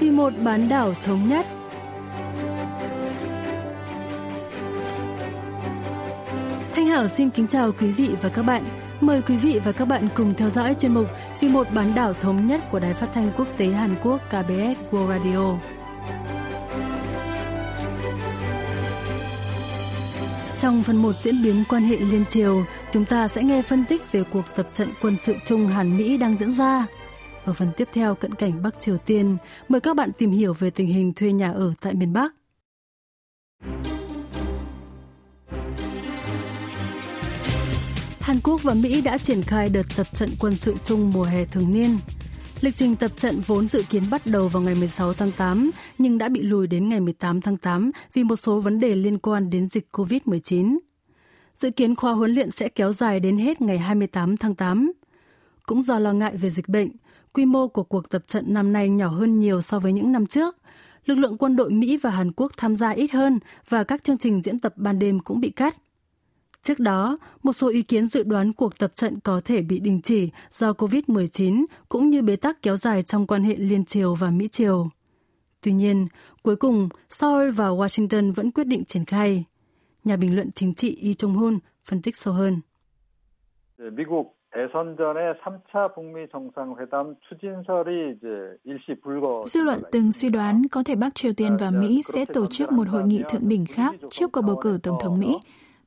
vì một bán đảo thống nhất. Thanh Hảo xin kính chào quý vị và các bạn. Mời quý vị và các bạn cùng theo dõi chuyên mục Vì một bán đảo thống nhất của Đài Phát thanh Quốc tế Hàn Quốc KBS World Radio. Trong phần 1 diễn biến quan hệ liên triều, chúng ta sẽ nghe phân tích về cuộc tập trận quân sự chung Hàn-Mỹ đang diễn ra. Ở phần tiếp theo cận cảnh Bắc Triều Tiên, mời các bạn tìm hiểu về tình hình thuê nhà ở tại miền Bắc. Hàn Quốc và Mỹ đã triển khai đợt tập trận quân sự chung mùa hè thường niên. Lịch trình tập trận vốn dự kiến bắt đầu vào ngày 16 tháng 8 nhưng đã bị lùi đến ngày 18 tháng 8 vì một số vấn đề liên quan đến dịch COVID-19. Dự kiến khóa huấn luyện sẽ kéo dài đến hết ngày 28 tháng 8. Cũng do lo ngại về dịch bệnh, quy mô của cuộc tập trận năm nay nhỏ hơn nhiều so với những năm trước. Lực lượng quân đội Mỹ và Hàn Quốc tham gia ít hơn và các chương trình diễn tập ban đêm cũng bị cắt. Trước đó, một số ý kiến dự đoán cuộc tập trận có thể bị đình chỉ do COVID-19 cũng như bế tắc kéo dài trong quan hệ liên triều và Mỹ triều. Tuy nhiên, cuối cùng, Seoul và Washington vẫn quyết định triển khai. Nhà bình luận chính trị Y Chung-hoon phân tích sâu hơn. 미국 Dư luận từng suy đoán có thể Bắc Triều Tiên và Mỹ sẽ tổ chức một hội nghị thượng đỉnh khác trước cuộc bầu cử Tổng thống Mỹ.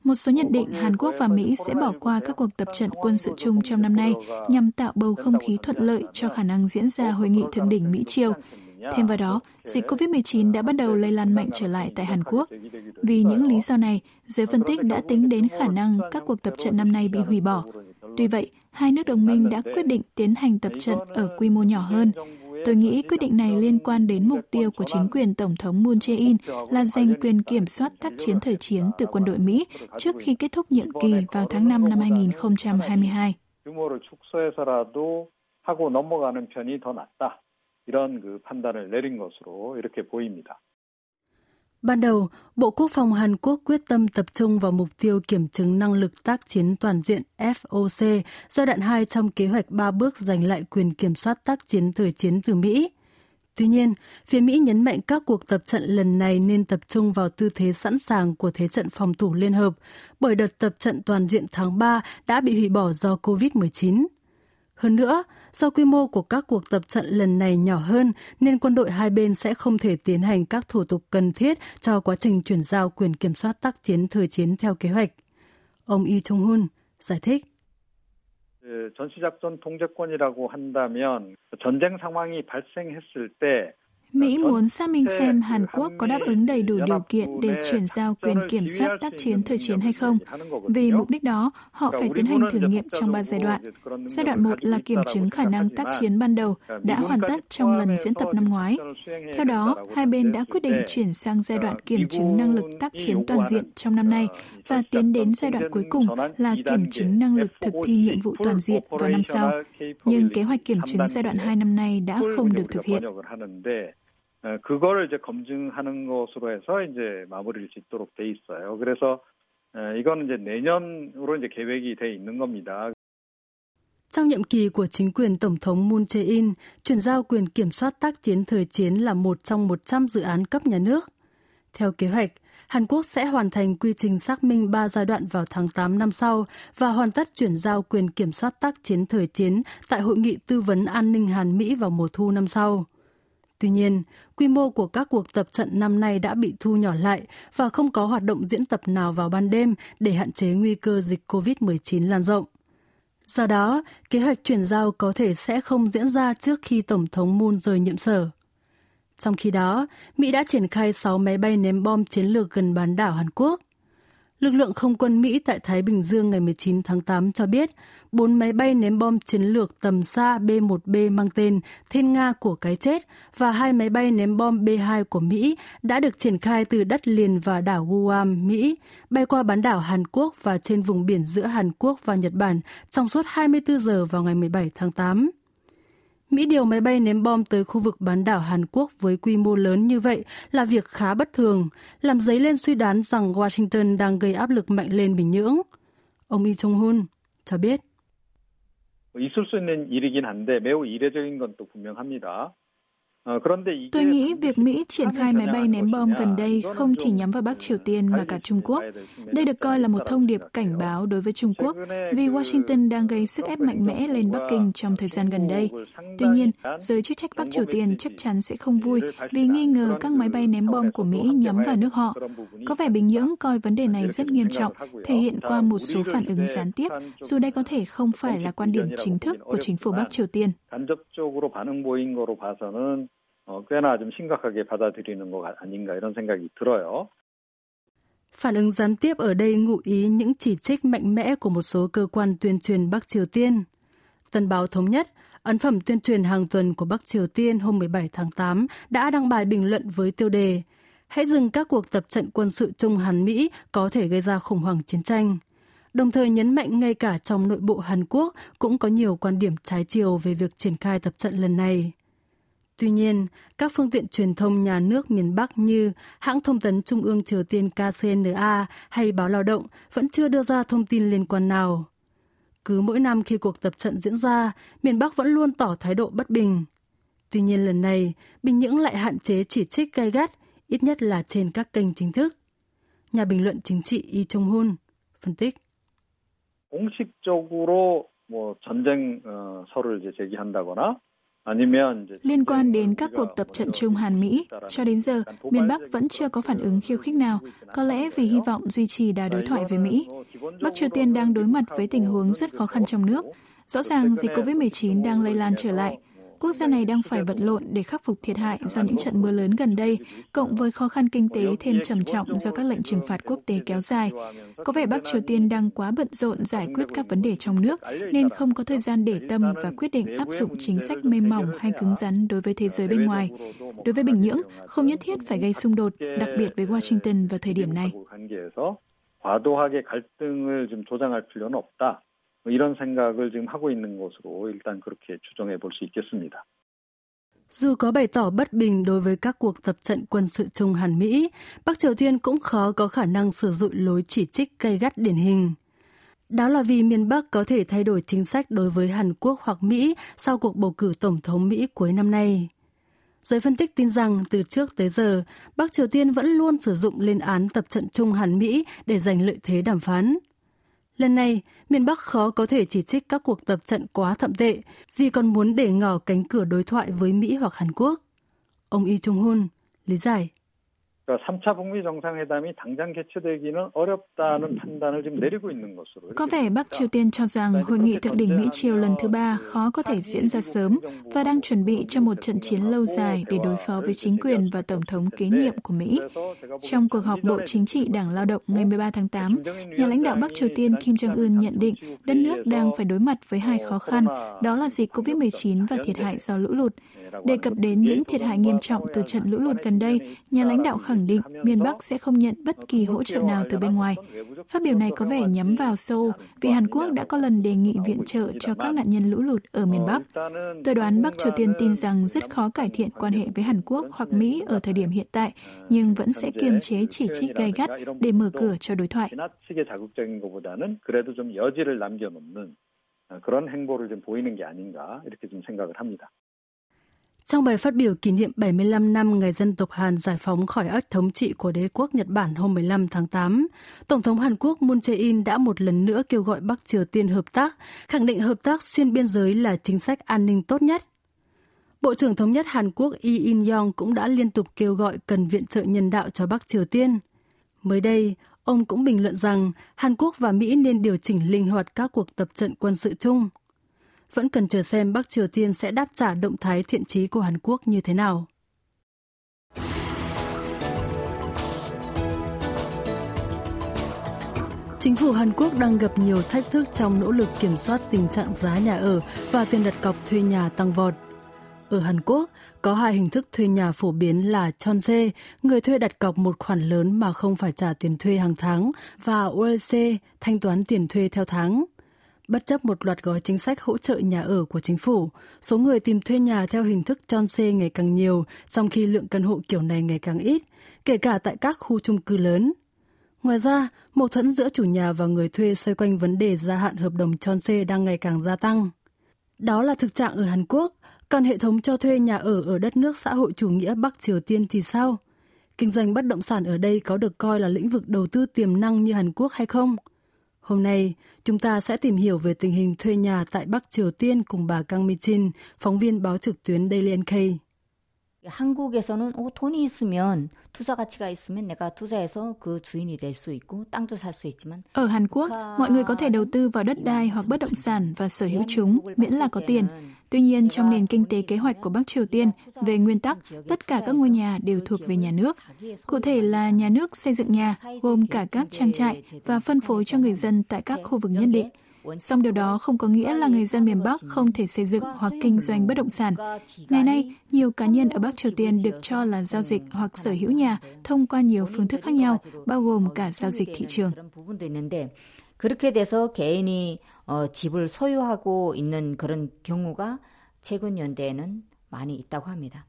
Một số nhận định Hàn Quốc và Mỹ sẽ bỏ qua các cuộc tập trận quân sự chung trong năm nay nhằm tạo bầu không khí thuận lợi cho khả năng diễn ra hội nghị thượng đỉnh Mỹ-Triều. Thêm vào đó, dịch COVID-19 đã bắt đầu lây lan mạnh trở lại tại Hàn Quốc. Vì những lý do này, giới phân tích đã tính đến khả năng các cuộc tập trận năm nay bị hủy bỏ. Tuy vậy, hai nước đồng minh đã quyết định tiến hành tập trận ở quy mô nhỏ hơn. Tôi nghĩ quyết định này liên quan đến mục tiêu của chính quyền Tổng thống Moon Jae-in là giành quyền kiểm soát tác chiến thời chiến từ quân đội Mỹ trước khi kết thúc nhiệm kỳ vào tháng 5 năm 2022. 하고 넘어가는 편이 더 낫다. 이런 그 판단을 내린 것으로 이렇게 보입니다. Ban đầu, Bộ Quốc phòng Hàn Quốc quyết tâm tập trung vào mục tiêu kiểm chứng năng lực tác chiến toàn diện FOC giai đoạn 2 trong kế hoạch 3 bước giành lại quyền kiểm soát tác chiến thời chiến từ Mỹ. Tuy nhiên, phía Mỹ nhấn mạnh các cuộc tập trận lần này nên tập trung vào tư thế sẵn sàng của Thế trận phòng thủ Liên Hợp, bởi đợt tập trận toàn diện tháng 3 đã bị hủy bỏ do COVID-19. Hơn nữa, do quy mô của các cuộc tập trận lần này nhỏ hơn nên quân đội hai bên sẽ không thể tiến hành các thủ tục cần thiết cho quá trình chuyển giao quyền kiểm soát tác chiến thời chiến theo kế hoạch. Ông Lee Chung-hun giải thích. 전시작전 통제권이라고 한다면 전쟁 상황이 발생했을 때 Mỹ muốn xác minh xem Hàn Quốc có đáp ứng đầy đủ điều kiện để chuyển giao quyền kiểm soát tác chiến thời chiến hay không. Vì mục đích đó, họ phải tiến hành thử nghiệm trong ba giai đoạn. Giai đoạn 1 là kiểm chứng khả năng tác chiến ban đầu đã hoàn tất trong lần diễn tập năm ngoái. Theo đó, hai bên đã quyết định chuyển sang giai đoạn kiểm chứng năng lực tác chiến toàn diện trong năm nay và tiến đến giai đoạn cuối cùng là kiểm chứng năng lực thực thi nhiệm vụ toàn diện vào năm sau. Nhưng kế hoạch kiểm chứng giai đoạn 2 năm nay đã không được thực hiện. 그거를 이제 검증하는 것으로 해서 이제 마무리를 짓도록 돼 있어요. 그래서 이거는 이제 내년으로 이제 계획이 돼 있는 겁니다. Trong nhiệm kỳ của chính quyền Tổng thống Moon Jae-in, chuyển giao quyền kiểm soát tác chiến thời chiến là một trong 100 dự án cấp nhà nước. Theo kế hoạch, Hàn Quốc sẽ hoàn thành quy trình xác minh 3 giai đoạn vào tháng 8 năm sau và hoàn tất chuyển giao quyền kiểm soát tác chiến thời chiến tại Hội nghị tư vấn an ninh Hàn Mỹ vào mùa thu năm sau. Tuy nhiên, quy mô của các cuộc tập trận năm nay đã bị thu nhỏ lại và không có hoạt động diễn tập nào vào ban đêm để hạn chế nguy cơ dịch COVID-19 lan rộng. Do đó, kế hoạch chuyển giao có thể sẽ không diễn ra trước khi Tổng thống Moon rời nhiệm sở. Trong khi đó, Mỹ đã triển khai 6 máy bay ném bom chiến lược gần bán đảo Hàn Quốc. Lực lượng không quân Mỹ tại Thái Bình Dương ngày 19 tháng 8 cho biết, bốn máy bay ném bom chiến lược tầm xa B-1B mang tên Thiên Nga của cái chết và hai máy bay ném bom B-2 của Mỹ đã được triển khai từ đất liền và đảo Guam, Mỹ, bay qua bán đảo Hàn Quốc và trên vùng biển giữa Hàn Quốc và Nhật Bản trong suốt 24 giờ vào ngày 17 tháng 8. Mỹ điều máy bay ném bom tới khu vực bán đảo Hàn Quốc với quy mô lớn như vậy là việc khá bất thường, làm dấy lên suy đoán rằng Washington đang gây áp lực mạnh lên Bình Nhưỡng. Ông Lee Chung-hun cho biết. 있을 수 있는 일이긴 한데 매우 이례적인 건 또 분명합니다. Tôi nghĩ việc Mỹ triển khai máy bay ném bom gần đây không chỉ nhắm vào Bắc Triều Tiên mà cả Trung Quốc. Đây được coi là một thông điệp cảnh báo đối với Trung Quốc vì Washington đang gây sức ép mạnh mẽ lên Bắc Kinh trong thời gian gần đây. Tuy nhiên, giới chức trách Bắc Triều Tiên chắc chắn sẽ không vui vì nghi ngờ các máy bay ném bom của Mỹ nhắm vào nước họ. Có vẻ Bình Nhưỡng coi vấn đề này rất nghiêm trọng, thể hiện qua một số phản ứng gián tiếp, dù đây có thể không phải là quan điểm chính thức của chính phủ Bắc Triều Tiên. 어, 꽤나 좀 심각하게 받아들이는 것 아닌가 이런 생각이 들어요. Phản ứng gián tiếp ở đây ngụ ý những chỉ trích mạnh mẽ của một số cơ quan tuyên truyền Bắc Triều Tiên. Tân báo Thống nhất, ấn phẩm tuyên truyền hàng tuần của Bắc Triều Tiên hôm 17 tháng 8 đã đăng bài bình luận với tiêu đề Hãy dừng các cuộc tập trận quân sự chung Hàn Mỹ có thể gây ra khủng hoảng chiến tranh. Đồng thời nhấn mạnh ngay cả trong nội bộ Hàn Quốc cũng có nhiều quan điểm trái chiều về việc triển khai tập trận lần này. Tuy nhiên, các phương tiện truyền thông nhà nước miền Bắc như hãng thông tấn Trung ương Triều Tiên KCNA hay báo lao động vẫn chưa đưa ra thông tin liên quan nào. Cứ mỗi năm khi cuộc tập trận diễn ra, miền Bắc vẫn luôn tỏ thái độ bất bình. Tuy nhiên lần này, Bình Nhưỡng lại hạn chế chỉ trích gay gắt, ít nhất là trên các kênh chính thức. Nhà bình luận chính trị Lee Chung Hun phân tích. 공식적으로 뭐 전쟁 어, 설을 이제 제기한다거나 Liên quan đến các cuộc tập trận chung Hàn-Mỹ, cho đến giờ, miền Bắc vẫn chưa có phản ứng khiêu khích nào, có lẽ vì hy vọng duy trì đà đối thoại với Mỹ. Bắc Triều Tiên đang đối mặt với tình huống rất khó khăn trong nước. Rõ ràng dịch COVID-19 đang lây lan trở lại, Quốc gia này đang phải vật lộn để khắc phục thiệt hại do những trận mưa lớn gần đây, cộng với khó khăn kinh tế thêm trầm trọng do các lệnh trừng phạt quốc tế kéo dài. Có vẻ Bắc Triều Tiên đang quá bận rộn giải quyết các vấn đề trong nước, nên không có thời gian để tâm và quyết định áp dụng chính sách mềm mỏng hay cứng rắn đối với thế giới bên ngoài. Đối với Bình Nhưỡng, không nhất thiết phải gây xung đột, đặc biệt với Washington vào thời điểm này. 과도하게 갈등을 좀 조장할 필요는 없다. 이런 생각을 지금 하고 있는 것으로 일단 그렇게 추정해 볼 수 있겠습니다. Dù có bày tỏ bất bình đối với các cuộc tập trận quân sự chung Hàn Mỹ, Bắc Triều Tiên cũng khó có khả năng sử dụng lối chỉ trích gay gắt điển hình. Đó là vì miền Bắc có thể thay đổi chính sách đối với Hàn Quốc hoặc Mỹ sau cuộc bầu cử tổng thống Mỹ cuối năm nay. Giới phân tích tin rằng từ trước tới giờ, Bắc Triều Tiên vẫn luôn sử dụng lên án tập trận chung Hàn Mỹ để giành lợi thế đàm phán. Lần này, miền Bắc khó có thể chỉ trích các cuộc tập trận quá thậm tệ vì còn muốn để ngỏ cánh cửa đối thoại với Mỹ hoặc Hàn Quốc. Ông Y Chung Hun lý giải. 그러니까 3차 북미 정상회담이 당장 개최되기는 어렵다는 판단을 지금 내리고 있는 것으로. Có vẻ Bắc Triều Tiên cho rằng hội nghị thượng đỉnh Mỹ Triều lần thứ ba khó có thể diễn ra sớm và đang chuẩn bị cho một trận chiến lâu dài để đối phó với chính quyền và tổng thống kế nhiệm của Mỹ. Trong cuộc họp Bộ Chính trị Đảng Lao động ngày 13 tháng 8, nhà lãnh đạo Bắc Triều Tiên Kim Jong-un nhận định đất nước đang phải đối mặt với hai khó khăn, đó là dịch COVID-19 và thiệt hại do lũ lụt. Đề cập đến những thiệt hại nghiêm trọng từ trận lũ lụt gần đây, nhà lãnh đạo khẳng định miền Bắc sẽ không nhận bất kỳ hỗ trợ nào từ bên ngoài. Phát biểu này có vẻ nhắm vào Seoul vì Hàn Quốc đã có lần đề nghị viện trợ cho các nạn nhân lũ lụt ở miền Bắc. Tôi đoán Bắc Triều Tiên tin rằng rất khó cải thiện quan hệ với Hàn Quốc hoặc Mỹ ở thời điểm hiện tại, nhưng vẫn sẽ kiềm chế chỉ trích gay gắt để mở cửa cho đối thoại. 그런 행보를 좀 보이는 게 아닌가 이렇게 좀 생각을 합니다. Trong bài phát biểu kỷ niệm 75 năm ngày dân tộc Hàn giải phóng khỏi ách thống trị của đế quốc Nhật Bản hôm 15 tháng 8, Tổng thống Hàn Quốc Moon Jae-in đã một lần nữa kêu gọi Bắc Triều Tiên hợp tác, khẳng định hợp tác xuyên biên giới là chính sách an ninh tốt nhất. Bộ trưởng Thống nhất Hàn Quốc Lee In-yong cũng đã liên tục kêu gọi cần viện trợ nhân đạo cho Bắc Triều Tiên. Mới đây, ông cũng bình luận rằng Hàn Quốc và Mỹ nên điều chỉnh linh hoạt các cuộc tập trận quân sự chung – vẫn cần chờ xem Bắc Triều Tiên sẽ đáp trả động thái thiện trí của Hàn Quốc như thế nào. Chính phủ Hàn Quốc đang gặp nhiều thách thức trong nỗ lực kiểm soát tình trạng giá nhà ở và tiền đặt cọc thuê nhà tăng vọt. Ở Hàn Quốc, có hai hình thức thuê nhà phổ biến là chonse, người thuê đặt cọc một khoản lớn mà không phải trả tiền thuê hàng tháng, và OLC, thanh toán tiền thuê theo tháng. Bất chấp một loạt gói chính sách hỗ trợ nhà ở của chính phủ, số người tìm thuê nhà theo hình thức tròn xê ngày càng nhiều, trong khi lượng căn hộ kiểu này ngày càng ít, kể cả tại các khu chung cư lớn. Ngoài ra, mâu thuẫn giữa chủ nhà và người thuê xoay quanh vấn đề gia hạn hợp đồng tròn xê đang ngày càng gia tăng. Đó là thực trạng ở Hàn Quốc, Còn hệ thống cho thuê nhà ở ở đất nước xã hội chủ nghĩa Bắc Triều Tiên thì sao? Kinh doanh bất động sản ở đây có được coi là lĩnh vực đầu tư tiềm năng như Hàn Quốc hay không? Hôm nay, chúng ta sẽ tìm hiểu về tình hình thuê nhà tại Bắc Triều Tiên cùng bà Kang Mi-jin, phóng viên báo trực tuyến Daily NK. 한국에서는 어, 돈이 있으면 투자 가치가 있으면 내가 투자해서 그 주인이 될 수 있고 땅도 살 수 있지만 Ở Hàn Quốc, mọi người có thể đầu tư vào đất đai hoặc bất động sản và sở hữu chúng miễn là có tiền. Tuy nhiên, trong nền kinh tế kế hoạch của Bắc Triều Tiên, về nguyên tắc, tất cả các ngôi nhà đều thuộc về nhà nước. Cụ thể là nhà nước xây dựng nhà, gồm cả các trang trại và phân phối cho người dân tại các khu vực nhất định. Song điều đó không có nghĩa là người dân miền Bắc không thể xây dựng hoặc kinh doanh bất động sản. Ngày nay, nhiều cá nhân ở Bắc Triều Tiên được cho là giao dịch hoặc sở hữu nhà thông qua nhiều phương thức khác nhau, bao gồm cả giao dịch thị trường. 그렇게 돼서 개인이 어, 집을 소유하고 있는 그런 경우가 최근 연대에는 많이 있다고 합니다.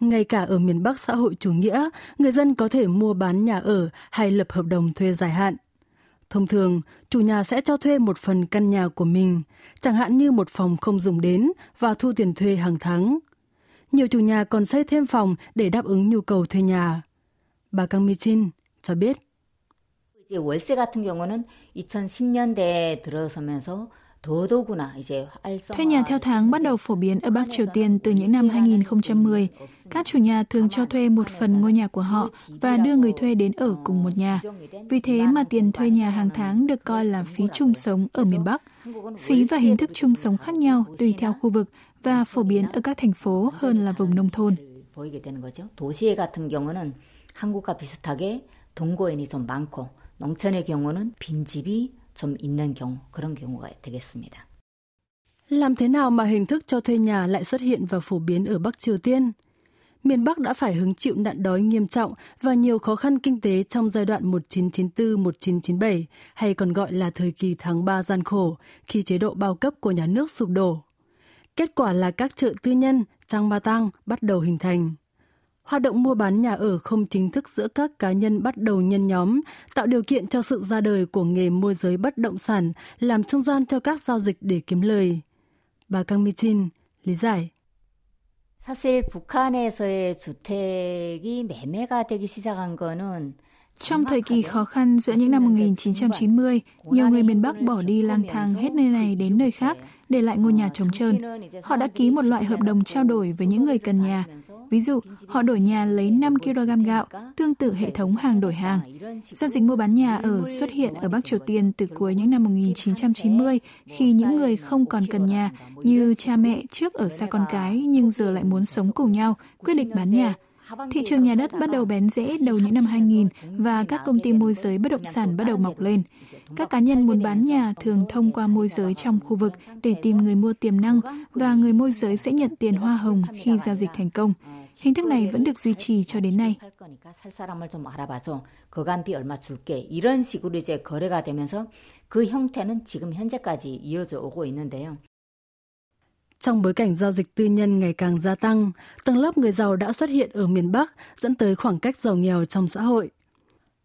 Ngay cả ở miền Bắc xã hội chủ nghĩa, người dân có thể mua bán nhà ở hay lập hợp đồng thuê dài hạn. Thông thường, chủ nhà sẽ cho thuê một phần căn nhà của mình, chẳng hạn như một phòng không dùng đến và thu tiền thuê hàng tháng. Nhiều chủ nhà còn xây thêm phòng để đáp ứng nhu cầu thuê nhà. Bà Kang Mi-chin cho biết. 이제 월세 같은 경우는 2010년대에 들어서면서 Thuê nhà theo tháng bắt đầu phổ biến ở Bắc Triều Tiên từ những năm 2010. Các chủ nhà thường cho thuê một phần ngôi nhà của họ và đưa người thuê đến ở cùng một nhà. Vì thế mà tiền thuê nhà hàng tháng được coi là phí chung sống ở miền Bắc. Phí và hình thức chung sống khác nhau tùy theo khu vực và phổ biến ở các thành phố hơn là vùng nông thôn. 도시에 같은 경우는 한국과 비슷하게 동거인이 좀 많고 농촌의 경우는 빈집이 좀 있는 경우 그런 경우가 되겠습니다. Làm thế nào mà hình thức cho thuê nhà lại xuất hiện và phổ biến ở Bắc Triều Tiên? Miền Bắc đã phải hứng chịu nạn đói nghiêm trọng và nhiều khó khăn kinh tế trong giai đoạn 1994-1997 hay còn gọi là thời kỳ tháng 3 gian khổ khi chế độ bao cấp của nhà nước sụp đổ. Kết quả là các chợ tư nhân, trang ba tăng bắt đầu hình thành. Hoạt động mua bán nhà ở không chính thức giữa các cá nhân bắt đầu nhân nhóm, tạo điều kiện cho sự ra đời của nghề môi giới bất động sản, làm trung gian cho các giao dịch để kiếm lời. Bà Kang Mi-chin lý giải. 사실 북한에서의 주택이 매매가 되기 시작한 거는 trong thời kỳ khó khăn giữa những năm 1990, nhiều người miền Bắc bỏ đi lang thang hết nơi này đến nơi khác, để lại ngôi nhà trống trơn. Họ đã ký một loại hợp đồng trao đổi với những người cần nhà. Ví dụ, họ đổi nhà lấy 5 kg gạo, tương tự hệ thống hàng đổi hàng. Giao dịch mua bán nhà ở xuất hiện ở Bắc Triều Tiên từ cuối những năm 1990, khi những người không còn cần nhà, như cha mẹ trước ở xa con cái nhưng giờ lại muốn sống cùng nhau, quyết định bán nhà. Thị trường nhà đất bắt đầu bén rễ đầu những năm 2000 và các công ty môi giới bất động sản bắt đầu mọc lên. Các cá nhân muốn bán nhà thường thông qua môi giới trong khu vực để tìm người mua tiềm năng và người môi giới sẽ nhận tiền hoa hồng khi giao dịch thành công. Hình thức này vẫn được duy trì cho đến nay. 이런 식으로 이제 거래가 되면서 그 형태는 지금 현재까지 이어져 오고 있는데요. Trong bối cảnh giao dịch tư nhân ngày càng gia tăng, tầng lớp người giàu đã xuất hiện ở miền Bắc dẫn tới khoảng cách giàu nghèo trong xã hội.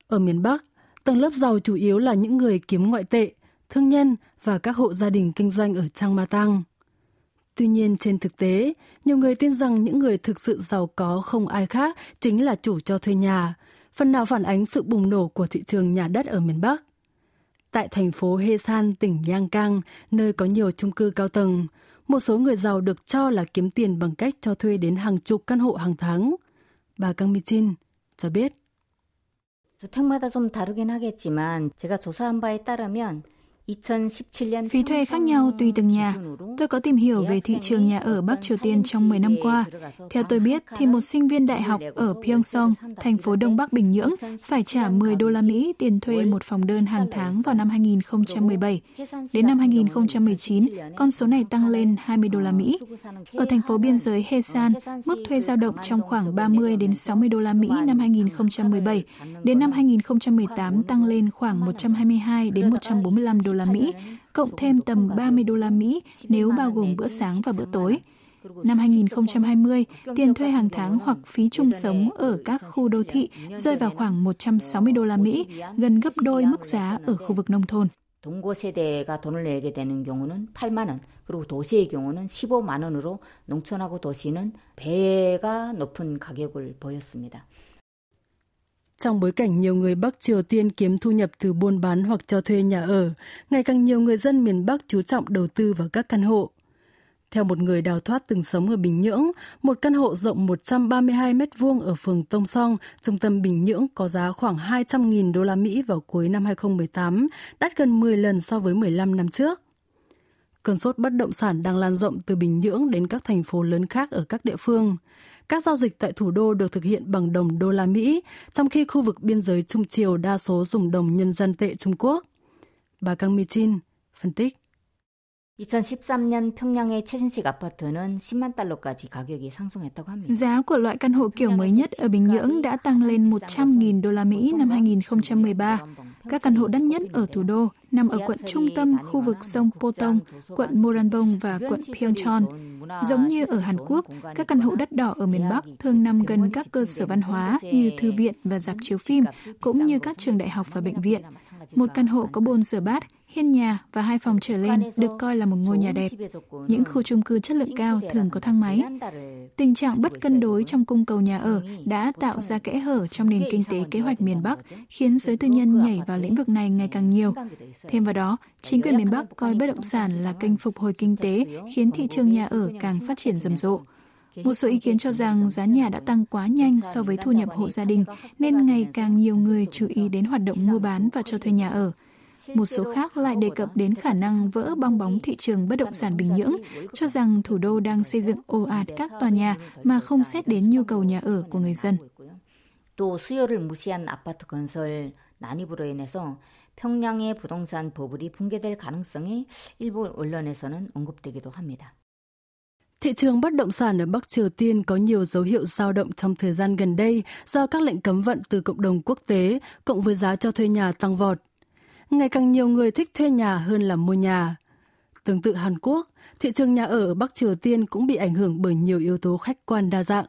Ở miền Bắc, tầng lớp giàu chủ yếu là những người kiếm ngoại tệ, thương nhân và các hộ gia đình kinh doanh ở Trang Ma Tăng. Tuy nhiên trên thực tế, nhiều người tin rằng những người thực sự giàu có không ai khác chính là chủ cho thuê nhà, phần nào phản ánh sự bùng nổ của thị trường nhà đất ở miền Bắc. Tại thành phố Hesan, tỉnh Yangang, nơi có nhiều chung cư cao tầng, một số người giàu được cho là kiếm tiền bằng cách cho thuê đến hàng chục căn hộ hàng tháng. Bà Kang Mi-chin cho biết. 주택마다 좀 다르긴 하겠지만 제가 조사한 바에 따르면 Phí thuê khác nhau tùy từng nhà. Tôi có tìm hiểu về thị trường nhà ở Bắc Triều Tiên trong 10 năm qua. Theo tôi biết, thì một sinh viên đại học ở Pyeongseong, thành phố Đông Bắc Bình Nhưỡng, phải trả 10 đô la Mỹ tiền thuê một phòng đơn hàng tháng vào năm 2017. Đến năm 2019, con số này tăng lên 20 đô la Mỹ. Ở thành phố biên giới Hesan, mức thuê dao động trong khoảng 30 đến 60 đô la Mỹ năm 2017. Đến năm 2018 tăng lên khoảng 122 đến 145 đô la Mỹ, cộng thêm tầm 30 đô la Mỹ nếu bao gồm bữa sáng và bữa tối. Năm 2020, tiền thuê hàng tháng hoặc phí chung sống ở các khu đô thị rơi vào khoảng 160 đô la Mỹ, gần gấp đôi mức giá ở khu vực nông thôn. 동고 세대가 돈을 내게 되는 경우는 8만 원, 그리고 도시의 경우는 15만 원으로 농촌하고 도시는 배가 높은 가격을 보였습니다. Trong bối cảnh nhiều người Bắc Triều Tiên kiếm thu nhập từ buôn bán hoặc cho thuê nhà ở, ngày càng nhiều người dân miền Bắc chú trọng đầu tư vào các căn hộ. Theo một người đào thoát từng sống ở Bình Nhưỡng, một căn hộ rộng 132 mét vuông ở phường Tông Song, trung tâm Bình Nhưỡng có giá khoảng 200.000 đô la Mỹ vào cuối năm 2018, đắt gần 10 lần so với 15 năm trước. Cơn sốt bất động sản đang lan rộng từ Bình Nhưỡng đến các thành phố lớn khác ở các địa phương. Các giao dịch tại thủ đô được thực hiện bằng đồng đô la Mỹ, trong khi khu vực biên giới Trung Triều đa số dùng đồng nhân dân tệ Trung Quốc. Bà Kang Mi Chin phân tích. 2013년 평양의 최신식 아파트는 10만 달러까지 가격이 상승했다고 합니다. Giá của loại căn hộ kiểu mới nhất ở Bình Nhưỡng đã tăng lên 100.000 đô la Mỹ năm 2013. Các căn hộ đắt nhất ở thủ đô nằm ở quận trung tâm khu vực sông Potong, quận Moranbong và quận Pyeongchon. Giống như ở Hàn Quốc, các căn hộ đắt đỏ ở miền Bắc thường nằm gần các cơ sở văn hóa như thư viện và dạp chiếu phim, cũng như các trường đại học và bệnh viện. Một căn hộ có bồn rửa bát, hiên nhà và hai phòng trở lên được coi là một ngôi nhà đẹp. Những khu chung cư chất lượng cao thường có thang máy. Tình trạng bất cân đối trong cung cầu nhà ở đã tạo ra kẽ hở trong nền kinh tế kế hoạch miền Bắc, khiến giới tư nhân nhảy vào lĩnh vực này ngày càng nhiều. Thêm vào đó, chính quyền miền Bắc coi bất động sản là kênh phục hồi kinh tế, khiến thị trường nhà ở càng phát triển rầm rộ. Một số ý kiến cho rằng giá nhà đã tăng quá nhanh so với thu nhập hộ gia đình, nên ngày càng nhiều người chú ý đến hoạt động mua bán và cho thuê nhà ở. Một số khác lại đề cập đến khả năng vỡ bong bóng thị trường bất động sản Bình Nhưỡng, cho rằng thủ đô đang xây dựng ồ ạt các tòa nhà mà không xét đến nhu cầu nhà ở của người dân. 또 수요를 무시한 아파트 건설 난입으로 인해서 평양의 부동산 버블이 붕괴될 가능성이 일부 언론에서는 언급되기도 합니다. Thị trường bất động sản ở Bắc Triều Tiên có nhiều dấu hiệu dao động trong thời gian gần đây do các lệnh cấm vận từ cộng đồng quốc tế, cộng với giá cho thuê nhà tăng vọt. Ngày càng nhiều người thích thuê nhà hơn là mua nhà. Tương tự Hàn Quốc, thị trường nhà ở ở Bắc Triều Tiên cũng bị ảnh hưởng bởi nhiều yếu tố khách quan đa dạng.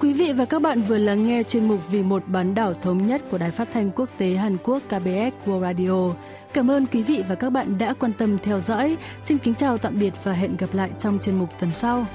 Quý vị và các bạn vừa lắng nghe chuyên mục Vì một bán đảo thống nhất của Đài Phát thanh Quốc tế Hàn Quốc KBS World Radio. Cảm ơn quý vị và các bạn đã quan tâm theo dõi. Xin kính chào tạm biệt và hẹn gặp lại trong chuyên mục tuần sau.